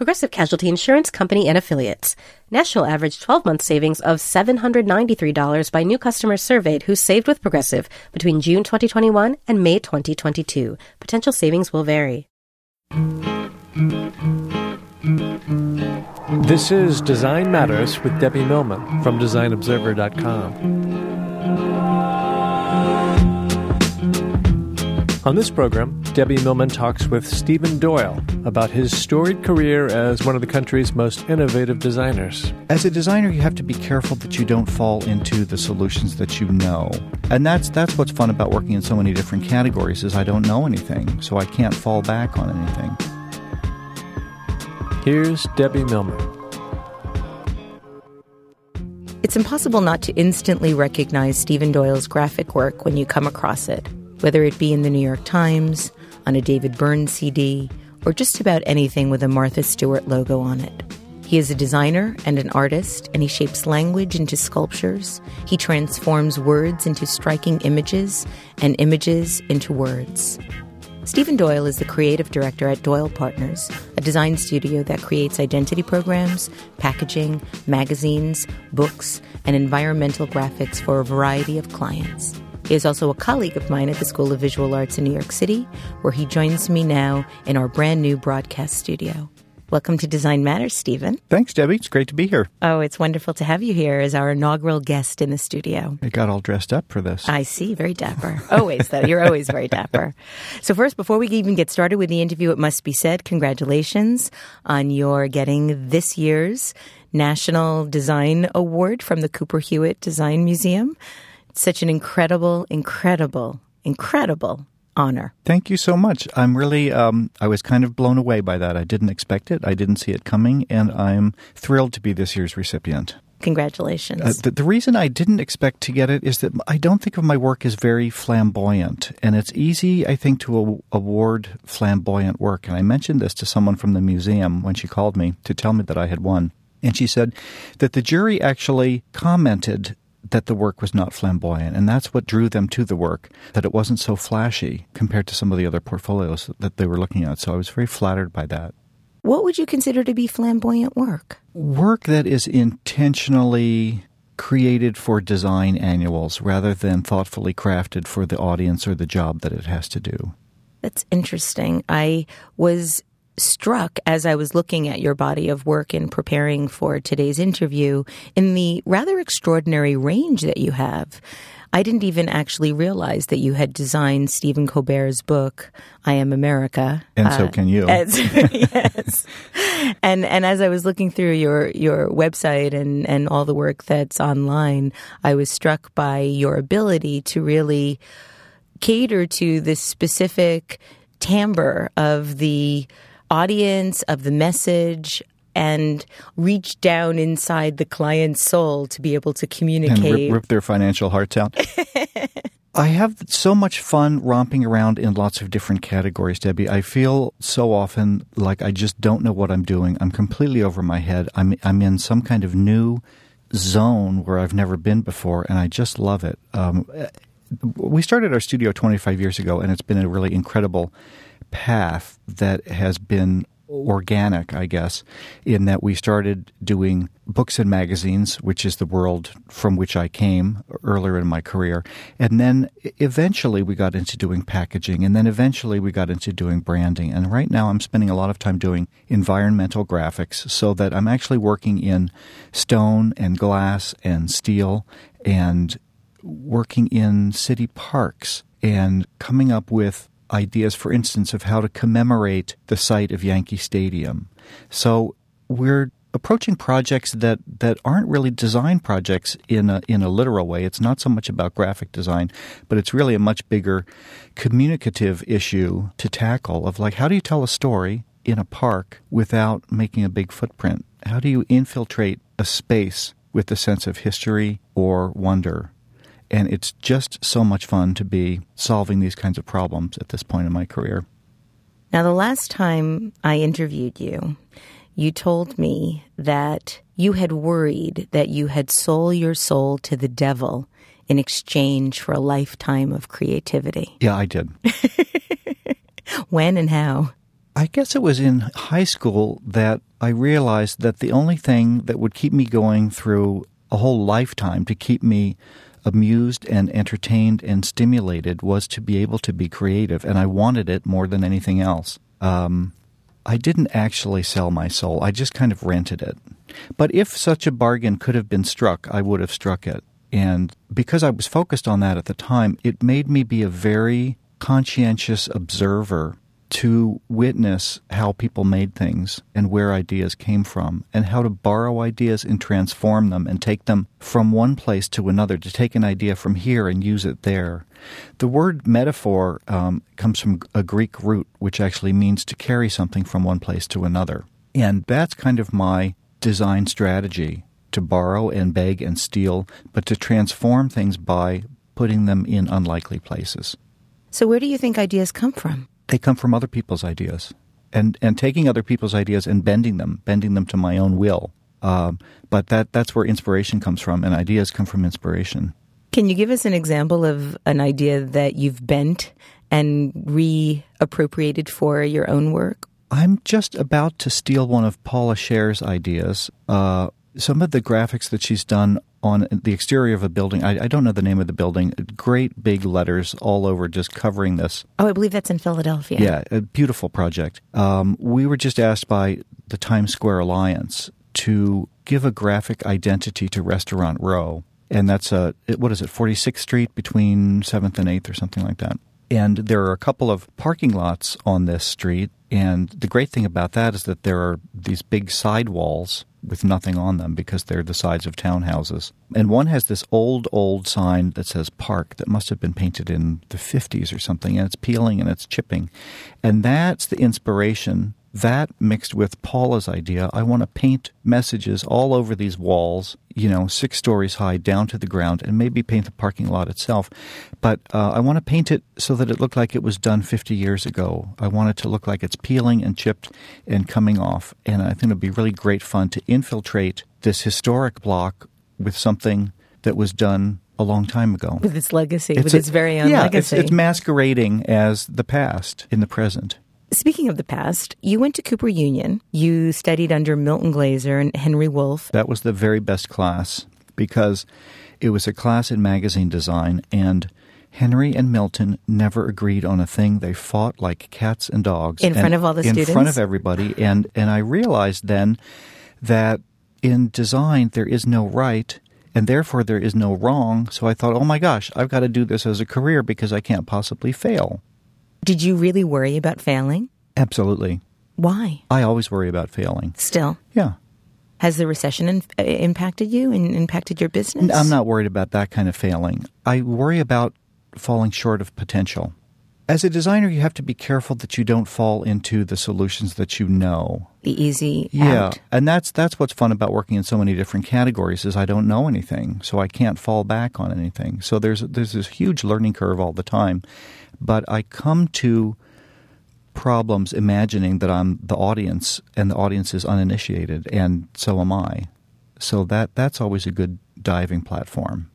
Progressive Casualty Insurance Company and Affiliates. National average 12 month savings of $793 by new customers surveyed who saved with Progressive between June 2021 and May 2022. Potential savings will vary. This is Design Matters with Debbie Millman from DesignObserver.com. On this program, Debbie Millman talks with Stephen Doyle about his storied career as one of the country's most innovative designers. As a designer, you have to be careful that you don't fall into the solutions that you know. And that's that's what's fun about working in so many different categories is I don't know anything, so I can't fall back on anything. Here's Debbie Millman. It's impossible not to instantly recognize Stephen Doyle's graphic work when you come across it, whether it be in the New York Times, on a David Byrne CD, or just about anything with a Martha Stewart logo on it. He is a designer and an artist, and he shapes language into sculptures. He transforms words into striking images, and images into words. Stephen Doyle is the creative director at Doyle Partners, a design studio that creates identity programs, packaging, magazines, books, and environmental graphics for a variety of clients. He is also a colleague of mine at the School of Visual Arts in New York City, where he joins me now in our brand new broadcast studio. Welcome to Design Matters, Stephen. Thanks, Debbie. It's great to be here. Oh, it's wonderful to have you here as our inaugural guest in the studio. I got all dressed up for this. I see. Very dapper. always, though. You're always very dapper. So, first, before we even get started with the interview, it must be said congratulations on your getting this year's National Design Award from the Cooper Hewitt Design Museum. It's such an incredible, incredible, incredible honor. Thank you so much. I'm really, um, I was kind of blown away by that. I didn't expect it. I didn't see it coming, and I'm thrilled to be this year's recipient. Congratulations. Uh, the, the, reason I didn't expect to get it is that I don't think of my work as very flamboyant. And it's easy, I think, to award flamboyant work. And I mentioned this to someone from the museum when she called me to tell me that I had won. And she said that the jury actually commented that the work was not flamboyant. And that's what drew them to the work, that it wasn't so flashy compared to some of the other portfolios that they were looking at. So I was very flattered by that. What would you consider to be flamboyant work? Work that is intentionally created for design annuals rather than thoughtfully crafted for the audience or the job that it has to do. That's interesting. I was struck as I was looking at your body of work and preparing for today's interview in the rather extraordinary range that you have. I didn't even actually realize that you had designed Stephen Colbert's book, I Am America. And so uh, can you. As, yes. and and as I was looking through your, your website and, and all the work that's online, I was struck by your ability to really cater to this specific timbre of the audience, of the message, and reach down inside the client's soul to be able to communicate. And rip, rip their financial hearts out. I have so much fun romping around in lots of different categories, Debbie. I feel so often like I just don't know what I'm doing. I'm completely over my head. I'm I'm in some kind of new zone where I've never been before, and I just love it. Um, we started our studio 25 years ago, and it's been a really incredible path that has been organic, I guess, in that we started doing books and magazines, which is the world from which I came earlier in my career. And then eventually we got into doing packaging, and then eventually we got into doing branding. And right now I'm spending a lot of time doing environmental graphics so that I'm actually working in stone and glass and steel and working in city parks and coming up with ideas, for instance, of how to commemorate the site of Yankee Stadium. So we're approaching projects that, that aren't really design projects in a, in a literal way. It's not so much about graphic design, but it's really a much bigger communicative issue to tackle of like, how do you tell a story in a park without making a big footprint? How do you infiltrate a space with a sense of history or wonder? And it's just so much fun to be solving these kinds of problems at this point in my career. Now, the last time I interviewed you, you told me that you had worried that you had sold your soul to the devil in exchange for a lifetime of creativity. Yeah, I did. when and how? I guess it was in high school that I realized that the only thing that would keep me going through a whole lifetime to keep me amused and entertained and stimulated was to be able to be creative, and I wanted it more than anything else. Um, I didn't actually sell my soul, I just kind of rented it. But if such a bargain could have been struck, I would have struck it. And because I was focused on that at the time, it made me be a very conscientious observer to witness how people made things and where ideas came from, and how to borrow ideas and transform them and take them from one place to another, to take an idea from here and use it there. The word metaphor um, comes from a Greek root, which actually means to carry something from one place to another. And that's kind of my design strategy to borrow and beg and steal, but to transform things by putting them in unlikely places. So, where do you think ideas come from? They come from other people's ideas. And and taking other people's ideas and bending them bending them to my own will. Um, but that that's where inspiration comes from and ideas come from inspiration. Can you give us an example of an idea that you've bent and reappropriated for your own work? I'm just about to steal one of paula scher's ideas uh, some of the graphics that she's done on the exterior of a building. I, I, don't know the name of the building. Great big letters all over, just covering this. Oh, I believe that's in Philadelphia. Yeah, a beautiful project. Um, we were just asked by the Times Square Alliance to give a graphic identity to Restaurant Row, and that's a what is it, 46th Street between Seventh and Eighth or something like that. And there are a couple of parking lots on this street. And the great thing about that is that there are these big sidewalls with nothing on them because they're the sides of townhouses. And one has this old, old sign that says park that must have been painted in the 50s or something, and it's peeling and it's chipping. And that's the inspiration that mixed with Paula's idea, I want to paint messages all over these walls, you know, six stories high down to the ground, and maybe paint the parking lot itself. But uh, I want to paint it so that it looked like it was done 50 years ago. I want it to look like it's peeling and chipped and coming off. And I think it'd be really great fun to infiltrate this historic block with something that was done a long time ago. With its legacy, it's with a, its very own yeah, legacy. It's, it's masquerading as the past in the present. Speaking of the past, you went to Cooper Union. You studied under Milton Glaser and Henry Wolf. That was the very best class because it was a class in magazine design, and Henry and Milton never agreed on a thing. They fought like cats and dogs in front of all the in students, in front of everybody. And and I realized then that in design there is no right and therefore there is no wrong. So I thought, oh my gosh, I've got to do this as a career because I can't possibly fail. Did you really worry about failing? Absolutely. Why? I always worry about failing. Still? Yeah. Has the recession in- uh, impacted you and impacted your business? I'm not worried about that kind of failing. I worry about falling short of potential. As a designer, you have to be careful that you don't fall into the solutions that you know. The easy yeah, out. and that's that's what's fun about working in so many different categories is I don't know anything, so I can't fall back on anything. So there's there's this huge learning curve all the time, but I come to problems imagining that I'm the audience and the audience is uninitiated, and so am I. So that that's always a good diving platform.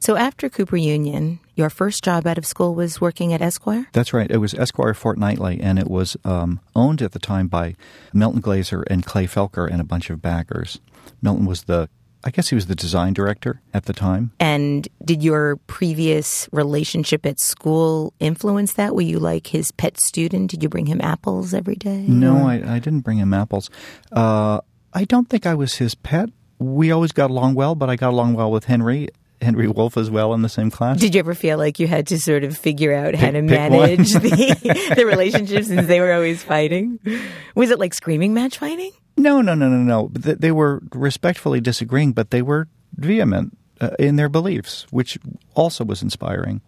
So after Cooper Union, your first job out of school was working at Esquire? That's right. It was Esquire Fortnightly, and it was um, owned at the time by Milton Glaser and Clay Felker and a bunch of backers. Milton was the I guess he was the design director at the time. And did your previous relationship at school influence that? Were you like his pet student? Did you bring him apples every day? No, I, I, didn't bring him apples. Uh, I don't think I was his pet. We always got along well, but I got along well with Henry. Henry Wolf as well in the same class. Did you ever feel like you had to sort of figure out how to manage the, the relationship since they were always fighting? Was it like screaming match fighting? No, no, no, no, no. They were respectfully disagreeing, but they were vehement uh, in their beliefs, which also was inspiring.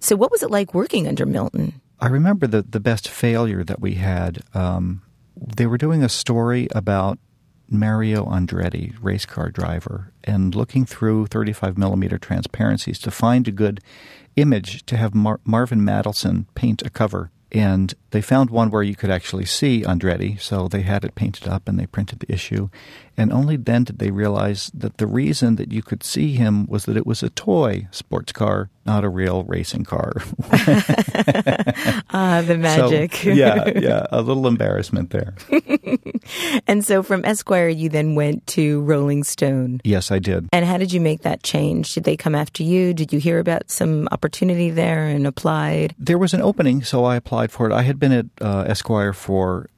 So, what was it like working under Milton? I remember the, the best failure that we had. Um, they were doing a story about Mario Andretti, race car driver, and looking through 35 millimeter transparencies to find a good image to have Mar- Marvin Mattelson paint a cover. And they found one where you could actually see Andretti, so they had it painted up and they printed the issue. And only then did they realize that the reason that you could see him was that it was a toy sports car, not a real racing car. ah, the magic. So, yeah, yeah, a little embarrassment there. and so from Esquire, you then went to Rolling Stone. Yes, I did. And how did you make that change? Did they come after you? Did you hear about some opportunity there and applied? There was an opening, so I applied for it. I had been at uh, Esquire for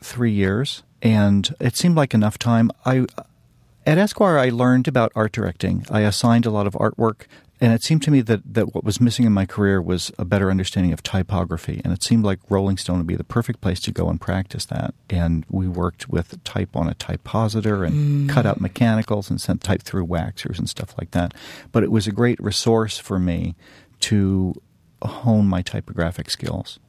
three years and it seemed like enough time. I at Esquire, I learned about art directing. I assigned a lot of artwork, and it seemed to me that, that what was missing in my career was a better understanding of typography. And it seemed like Rolling Stone would be the perfect place to go and practice that. And we worked with type on a typositor and mm. cut out mechanicals and sent type through waxers and stuff like that. But it was a great resource for me to hone my typographic skills.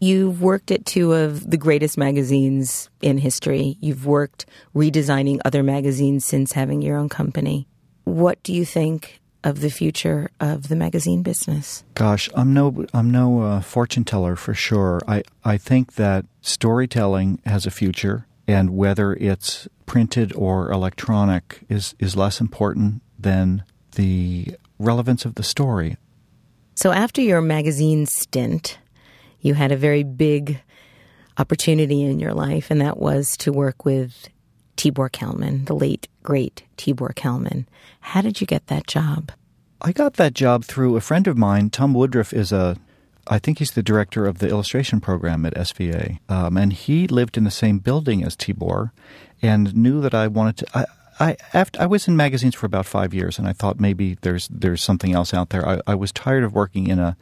You've worked at two of the greatest magazines in history. You've worked redesigning other magazines since having your own company. What do you think of the future of the magazine business? Gosh, I'm no I'm no uh, fortune teller for sure. I I think that storytelling has a future, and whether it's printed or electronic is is less important than the relevance of the story. So after your magazine stint, you had a very big opportunity in your life, and that was to work with Tibor Kalman, the late, great Tibor Kalman. How did you get that job? I got that job through a friend of mine. Tom Woodruff is a, I think he's the director of the illustration program at SVA. Um, and he lived in the same building as Tibor and knew that I wanted to. I, I, after, I was in magazines for about five years, and I thought maybe there's there's something else out there. I, I was tired of working in a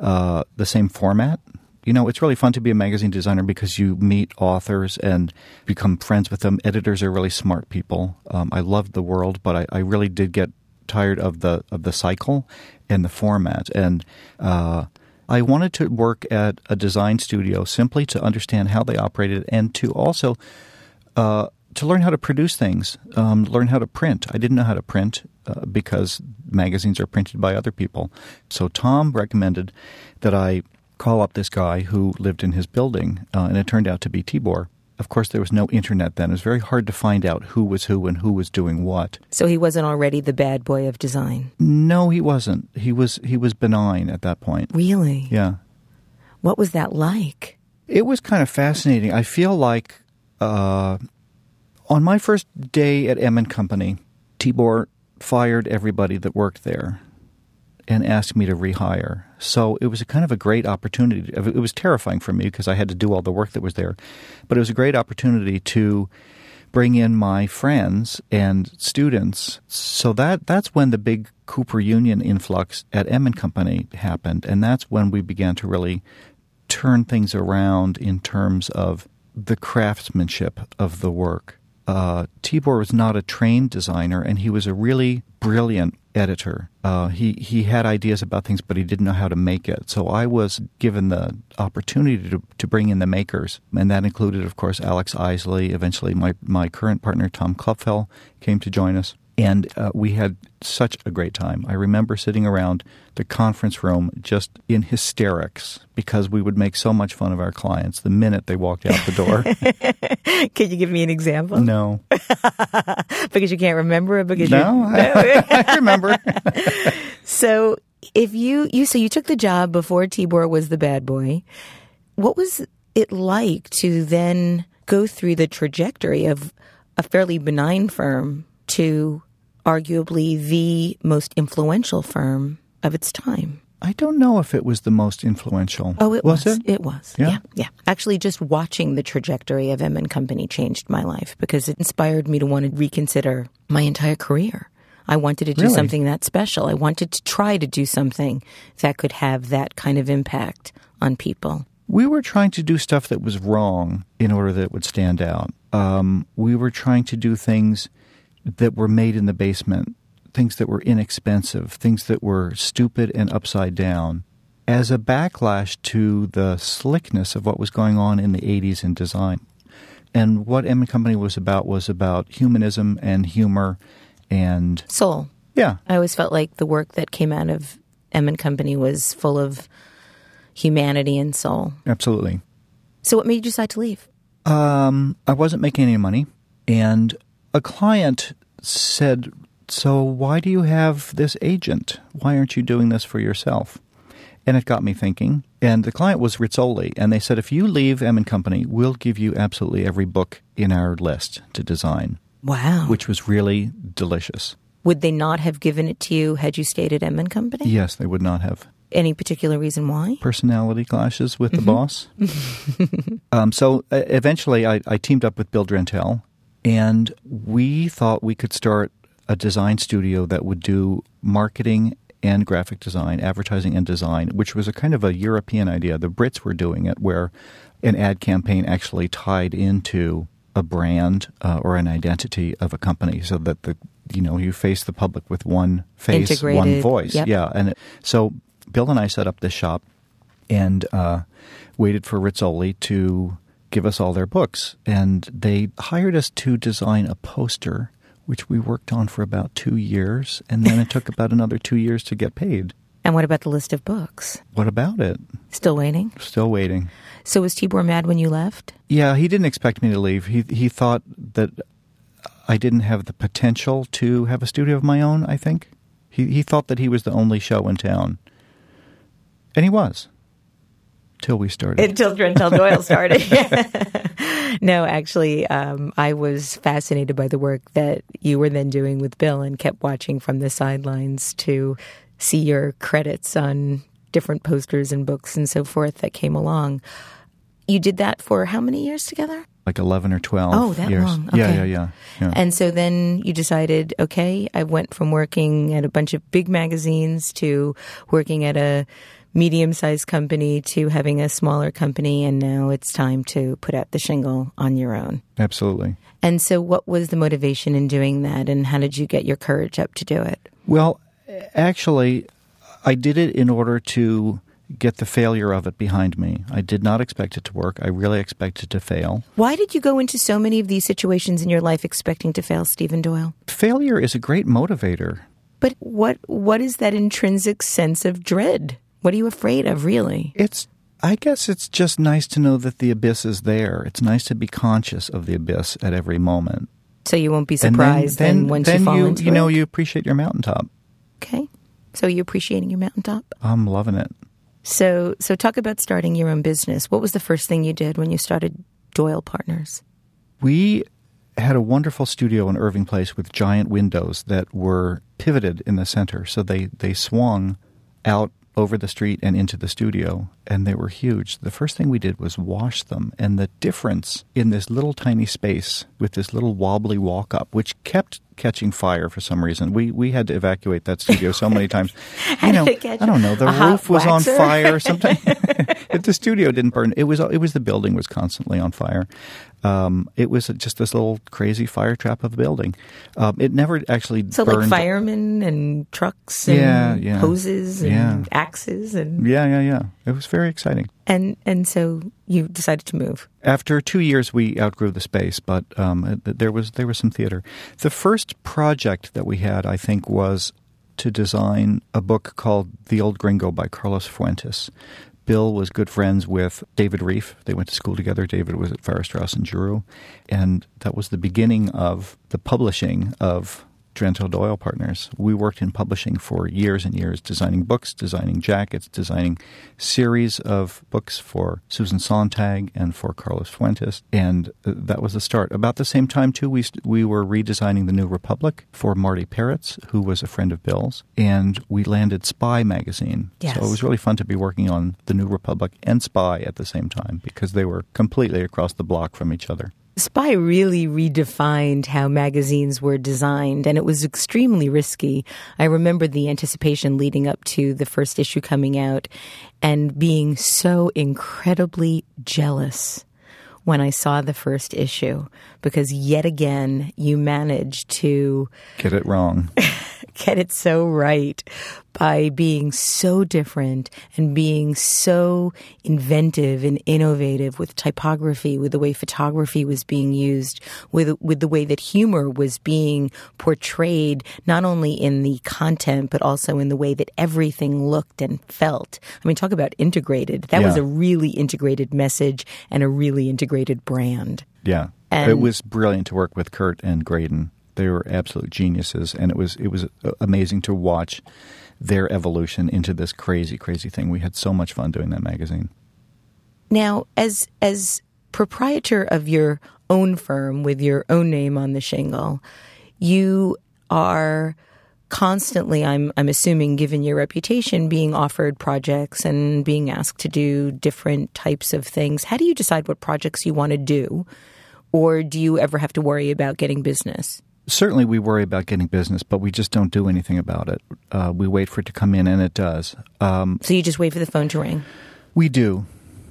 uh, the same format. You know, it's really fun to be a magazine designer because you meet authors and become friends with them. Editors are really smart people. Um, I loved the world, but I, I, really did get tired of the of the cycle and the format. And uh, I wanted to work at a design studio simply to understand how they operated and to also uh, to learn how to produce things, um, learn how to print. I didn't know how to print uh, because magazines are printed by other people. So Tom recommended that I call up this guy who lived in his building, uh, and it turned out to be Tibor. Of course, there was no internet then. It was very hard to find out who was who and who was doing what. So he wasn't already the bad boy of design. No, he wasn't. He was he was benign at that point. Really? Yeah. What was that like? It was kind of fascinating. I feel like uh, on my first day at M and Company, Tibor fired everybody that worked there and asked me to rehire. So it was a kind of a great opportunity. It was terrifying for me because I had to do all the work that was there, but it was a great opportunity to bring in my friends and students. So that that's when the big Cooper Union influx at M and Company happened, and that's when we began to really turn things around in terms of the craftsmanship of the work uh, Tibor was not a trained designer, and he was a really brilliant editor. Uh, he he had ideas about things, but he didn't know how to make it. So I was given the opportunity to to bring in the makers, and that included, of course, Alex Isley. Eventually, my my current partner Tom Kluepfel came to join us and uh, we had such a great time. I remember sitting around the conference room just in hysterics because we would make so much fun of our clients the minute they walked out the door. Can you give me an example? No. because you can't remember it because no, I, I remember. so if you you so you took the job before Tibor was the bad boy, what was it like to then go through the trajectory of a fairly benign firm to arguably the most influential firm of its time? I don't know if it was the most influential. Oh, it was. was. It? It was. Yeah? yeah, yeah. Actually, just watching the trajectory of M and Company changed my life because it inspired me to want to reconsider my entire career. I wanted to do Really? something that special. I wanted to try to do something that could have that kind of impact on people. We were trying to do stuff that was wrong in order that it would stand out. Um, we were trying to do things that were made in the basement, things that were inexpensive, things that were stupid and upside down, as a backlash to the slickness of what was going on in the 80s in design. And what M and Company was about was about humanism and humor and Soul. yeah, I always felt like the work that came out of M and Company was full of humanity and soul. absolutely. So, what made you decide to leave? Um, I wasn't making any money, and a client said, "So why do you have this agent? Why aren't you doing this for yourself?" And it got me thinking. And the client was Rizzoli, and they said, "If you leave M and Company, we'll give you absolutely every book in our list to design," Wow. which was really delicious. Would they not have given it to you had you stayed at M and Company? Yes, they would not have Any particular reason why? personality clashes with the boss. um, so uh, eventually, I, I teamed up with Bill Drenttel, and we thought we could start a design studio that would do marketing and graphic design, advertising and design, which was a kind of a European idea. The Brits were doing it, where an ad campaign actually tied into a brand uh, or an identity of a company, so that the you know you face the public with one face, one voice. yep. Yeah, and it, so Bill and I set up this shop and uh, waited for Rizzoli to give us all their books. And they hired us to design a poster, which we worked on for about two years. And then it took about another two years to get paid. And what about the list of books? What about it? Still waiting? Still waiting. So was Tibor mad when you left? Yeah, he didn't expect me to leave. He he thought that I didn't have the potential to have a studio of my own. I think he he thought that he was the only show in town, and he was till we started. Until Drenttel Doyle started. no, actually, um, I was fascinated by the work that you were then doing with Bill and kept watching from the sidelines to see your credits on different posters and books and so forth that came along. You did that for how many years together? like eleven or twelve. Oh, that years. long. Yeah, yeah, yeah, yeah. And so then you decided, okay, I went from working at a bunch of big magazines to working at a medium sized company to having a smaller company. And now it's time to put out the shingle on your own. Absolutely. And so, what was the motivation in doing that? And how did you get your courage up to do it? Well, actually, I did it in order to get the failure of it behind me. I did not expect it to work. I really expected to fail. Why did you go into so many of these situations in your life expecting to fail, Stephen Doyle? Failure is a great motivator. But what what is that intrinsic sense of dread? What are you afraid of, really? It's I guess it's just nice to know that the abyss is there. It's nice to be conscious of the abyss at every moment. So you won't be And then- surprised then, then, once then you fall you, into you know it? you appreciate your mountaintop. Okay. So you're appreciating your mountaintop? I'm loving it. So so talk about starting your own business. What was the first thing you did when you started Doyle Partners? We had a wonderful studio in Irving Place with giant windows that were pivoted in the center, so they they swung out over the street and into the studio, and they were huge. The first thing we did was wash them, and the difference in this little tiny space with this little wobbly walk up, which kept catching fire for some reason. We we had to evacuate that studio so many times. You know, did it catch I don't know. The roof was on fire. Sometimes if the studio didn't burn, it was it was the building was constantly on fire. Um, it was just this little crazy fire trap of a building. Um, it never actually So burned. like firemen and trucks and Yeah, yeah. hoses and Yeah. axes and Yeah, yeah, yeah. It was very exciting. and and so you decided to move. After two years, we outgrew the space, but um, there was there was some theater. The first project that we had, I think, was to design a book called The Old Gringo by Carlos Fuentes. Bill was good friends with David Rieff. They went to school together. David was at Farrar Straus and Giroux, and that was the beginning of the publishing of Drenttel Doyle Partners. We worked in publishing for years and years, designing books, designing jackets, designing series of books for Susan Sontag and for Carlos Fuentes, and uh, that was the start. About the same time, too, we we were redesigning the New Republic for Marty Peretz, who was a friend of Bill's, and we landed Spy magazine. Yes. So it was really fun to be working on the New Republic and Spy at the same time because they were completely across the block from each other. Spy really redefined how magazines were designed, and it was extremely risky. I remember the anticipation leading up to the first issue coming out and being so incredibly jealous when I saw the first issue because yet again you managed to Get it wrong. get it so right by being so different and being so inventive and innovative with typography, with the way photography was being used, with with the way that humor was being portrayed, not only in the content but also in the way that everything looked and felt. I mean, talk about integrated. That was a really integrated message and a really integrated brand. Yeah, And- it was brilliant to work with Kurt and Graydon. They were absolute geniuses, and it was it was amazing to watch their evolution into this crazy, crazy thing. We had so much fun doing that magazine. Now, as as proprietor of your own firm with your own name on the shingle, you are constantly I'm I'm assuming given your reputation being offered projects and being asked to do different types of things. How do you decide what projects you want to do? Or do you ever have to worry about getting business? Certainly, we worry about getting business, but we just don't do anything about it. Uh, we wait for it to come in, and it does. Um, So you just wait for the phone to ring. We do,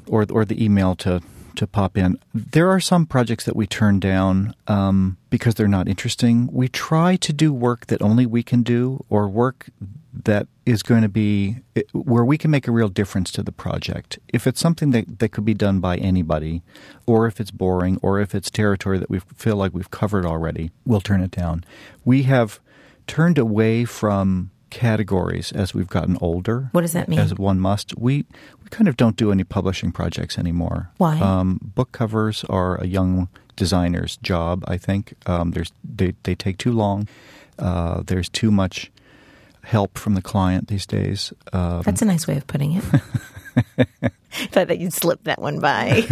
or or the email to to pop in. There are some projects that we turn down um, because they're not interesting. We try to do work that only we can do, or work that is going to be where we can make a real difference to the project. If it's something that, that could be done by anybody, or if it's boring, or if it's territory that we feel like we've covered already, we'll turn it down. We have turned away from categories as we've gotten older. What does that mean? As one must. We we kind of don't do any publishing projects anymore. Why? Um, book covers are a young designer's job. I think um, there's they they take too long. Uh, there's too much help from the client these days. Um, That's a nice way of putting it. Thought that you'd slip that one by.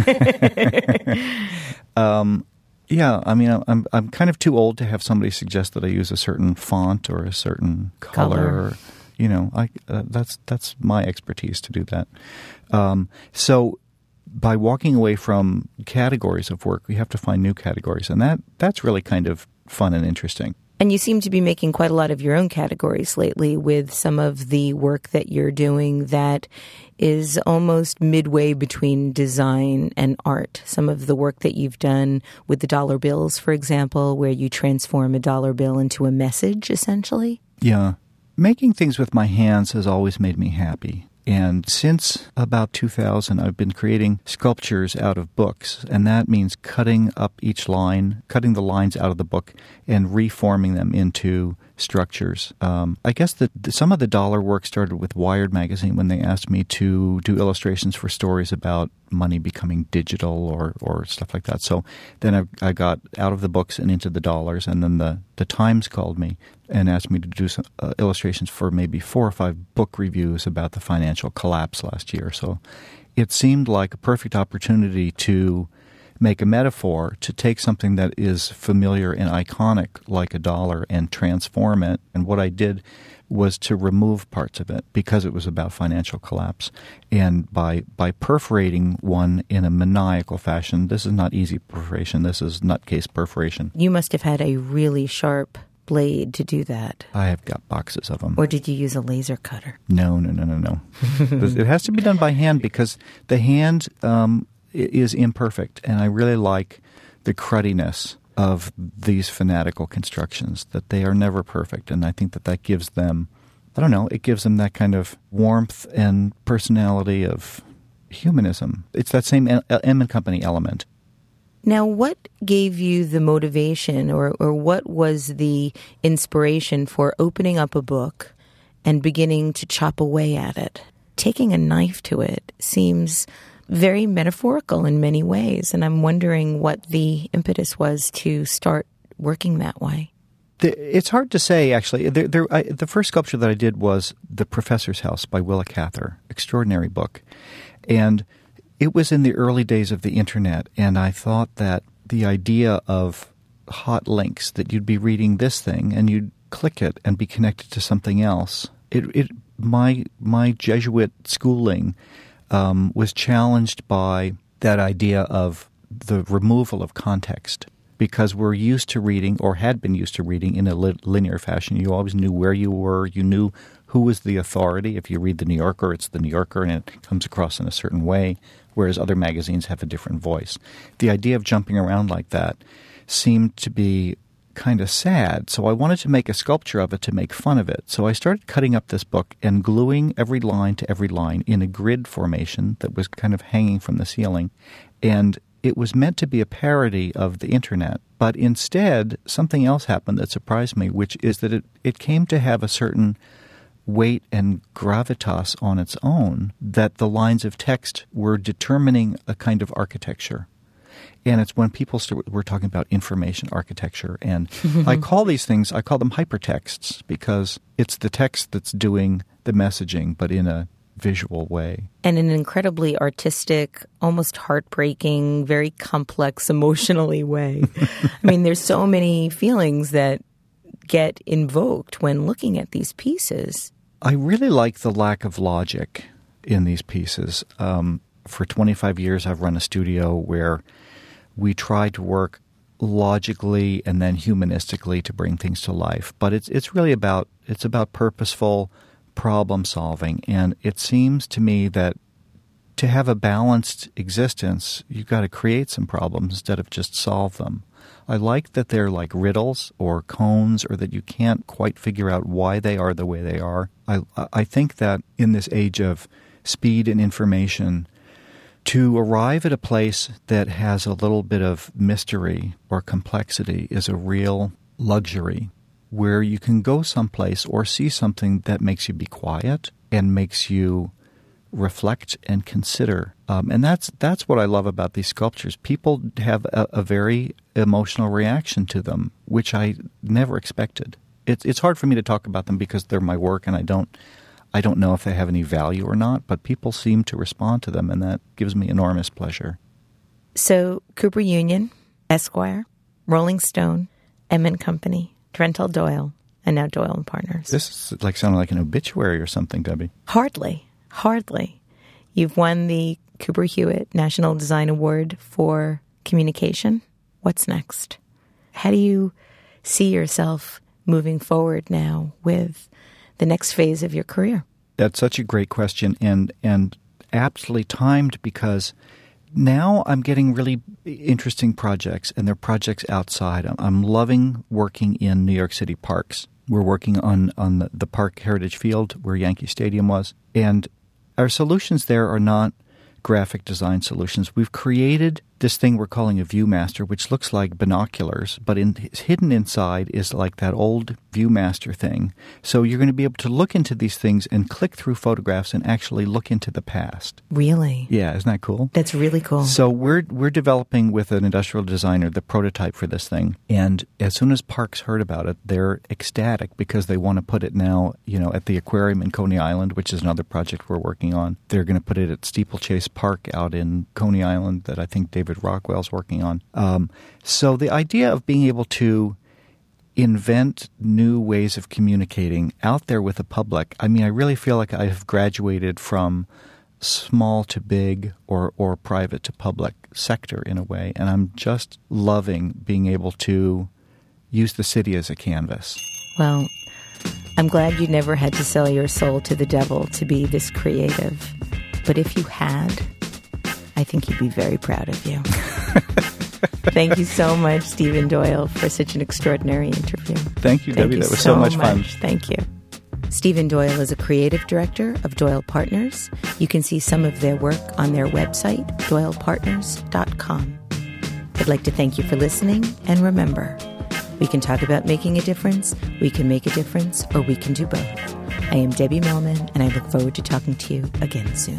yeah, I mean, I'm I'm kind of too old to have somebody suggest that I use a certain font or a certain color. Color. You know, I uh, that's that's my expertise to do that. Um, so by walking away from categories of work, we have to find new categories, and that that's really kind of fun and interesting. And you seem to be making quite a lot of your own categories lately with some of the work that you're doing that is almost midway between design and art. Some of the work that you've done with the dollar bills, for example, where you transform a dollar bill into a message, essentially. Yeah. Making things with my hands has always made me happy. And since about 2000, I've been creating sculptures out of books. And that means cutting up each line, cutting the lines out of the book, and reforming them into structures. Um, I guess that some of the dollar work started with Wired magazine when they asked me to do illustrations for stories about money becoming digital or, or stuff like that. So then I, I got out of the books and into the dollars, and then the, the Times called me and asked me to do some uh, illustrations for maybe four or five book reviews about the financial collapse last year. So it seemed like a perfect opportunity to make a metaphor to take something that is familiar and iconic like a dollar and transform it. And what I did was to remove parts of it because it was about financial collapse. And by by perforating one in a maniacal fashion, this is not easy perforation. This is nutcase perforation. You must have had a really sharp blade to do that. I have got boxes of them. Or did you use a laser cutter? No, no, no, no, no. it has to be done by hand because the hand um, is imperfect, and I really like the cruddiness of these fanatical constructions. That they are never perfect, and I think that that gives them, I don't know, it gives them that kind of warmth and personality of humanism. It's that same M M and Company element. Now, what gave you the motivation or, or what was the inspiration for opening up a book and beginning to chop away at it? Taking a knife to it seems very metaphorical in many ways, and I'm wondering what the impetus was to start working that way. it's hard to say, actually. There, there, I, the first sculpture that I did was The Professor's House by Willa Cather. Extraordinary book. And it was in the early days of the internet, and I thought that the idea of hot links, that you'd be reading this thing and you'd click it and be connected to something else. It, it my my Jesuit schooling um, was challenged by that idea of the removal of context because we're used to reading or had been used to reading in a linear fashion. You always knew where you were, you knew who was the authority. If you read the New Yorker, it's the New Yorker and it comes across in a certain way, whereas other magazines have a different voice. The idea of jumping around like that seemed to be kind of sad, so I wanted to make a sculpture of it to make fun of it. So I started cutting up this book and gluing every line to every line in a grid formation that was kind of hanging from the ceiling. And it was meant to be a parody of the internet, but instead, something else happened that surprised me, which is that it, it came to have a certain weight and gravitas on its own, that the lines of text were determining a kind of architecture. And it's when people start, we're talking about information architecture. And I call these things, I call them hypertexts because it's the text that's doing the messaging, but in a visual way. And in an incredibly artistic, almost heartbreaking, very complex emotionally way. I mean, there's so many feelings that get invoked when looking at these pieces. I really like the lack of logic in these pieces. Um, for 25 years, I've run a studio where we try to work logically and then humanistically to bring things to life. But it's it's really about it's about purposeful problem solving. And it seems to me that to have a balanced existence, you've got to create some problems instead of just solve them. I like that they're like riddles or koans or that you can't quite figure out why they are the way they are. I, I think that in this age of speed and information, to arrive at a place that has a little bit of mystery or complexity is a real luxury where you can go someplace or see something that makes you be quiet and makes you reflect and consider. Um, and that's that's what I love about these sculptures. People have a, a, very emotional reaction to them, which I never expected. It's it's hard for me to talk about them because they're my work, and I don't I don't know if they have any value or not. But people seem to respond to them, and that gives me enormous pleasure. So Cooper Union, Esquire, Rolling Stone, M and Company, Drenttel Doyle, and now Doyle and Partners. This is like sounding like an obituary or something, Debbie. Hardly, hardly. You've won the Cooper Hewitt National Design Award for communication. What's next? How do you see yourself moving forward now with the next phase of your career? That's such a great question and and aptly timed because now I'm getting really interesting projects, and they're projects outside. I'm loving working in New York City parks. We're working on on the, the Park Heritage Field where Yankee Stadium was, and our solutions there are not graphic design solutions. We've created this thing we're calling a ViewMaster, which looks like binoculars, but in, hidden inside is like that old ViewMaster thing. So you're going to be able to look into these things and click through photographs and actually look into the past. Really? Yeah, isn't that cool? That's really cool. So we're we're developing with an industrial designer the prototype for this thing, and as soon as Parks heard about it, they're ecstatic because they want to put it now, you know, at the aquarium in Coney Island, which is another project we're working on. They're going to put it at Steeplechase Park out in Coney Island that I think David David Rockwell's working on. Um, so the idea of being able to invent new ways of communicating out there with the public. I mean, I really feel like I have graduated from small to big or, or private to public sector in a way, and I'm just loving being able to use the city as a canvas. Well, I'm glad you never had to sell your soul to the devil to be this creative. But if you had, I think he'd be very proud of you. Thank you so much, Stephen Doyle, for such an extraordinary interview. Thank you, Debbie. You that was so, so much, much fun. Thank you. Stephen Doyle is a creative director of Doyle Partners. You can see some of their work on their website, doylepartners.com. I'd like to thank you for listening, and remember, we can talk about making a difference, we can make a difference, or we can do both. I am Debbie Millman, and I look forward to talking to you again soon.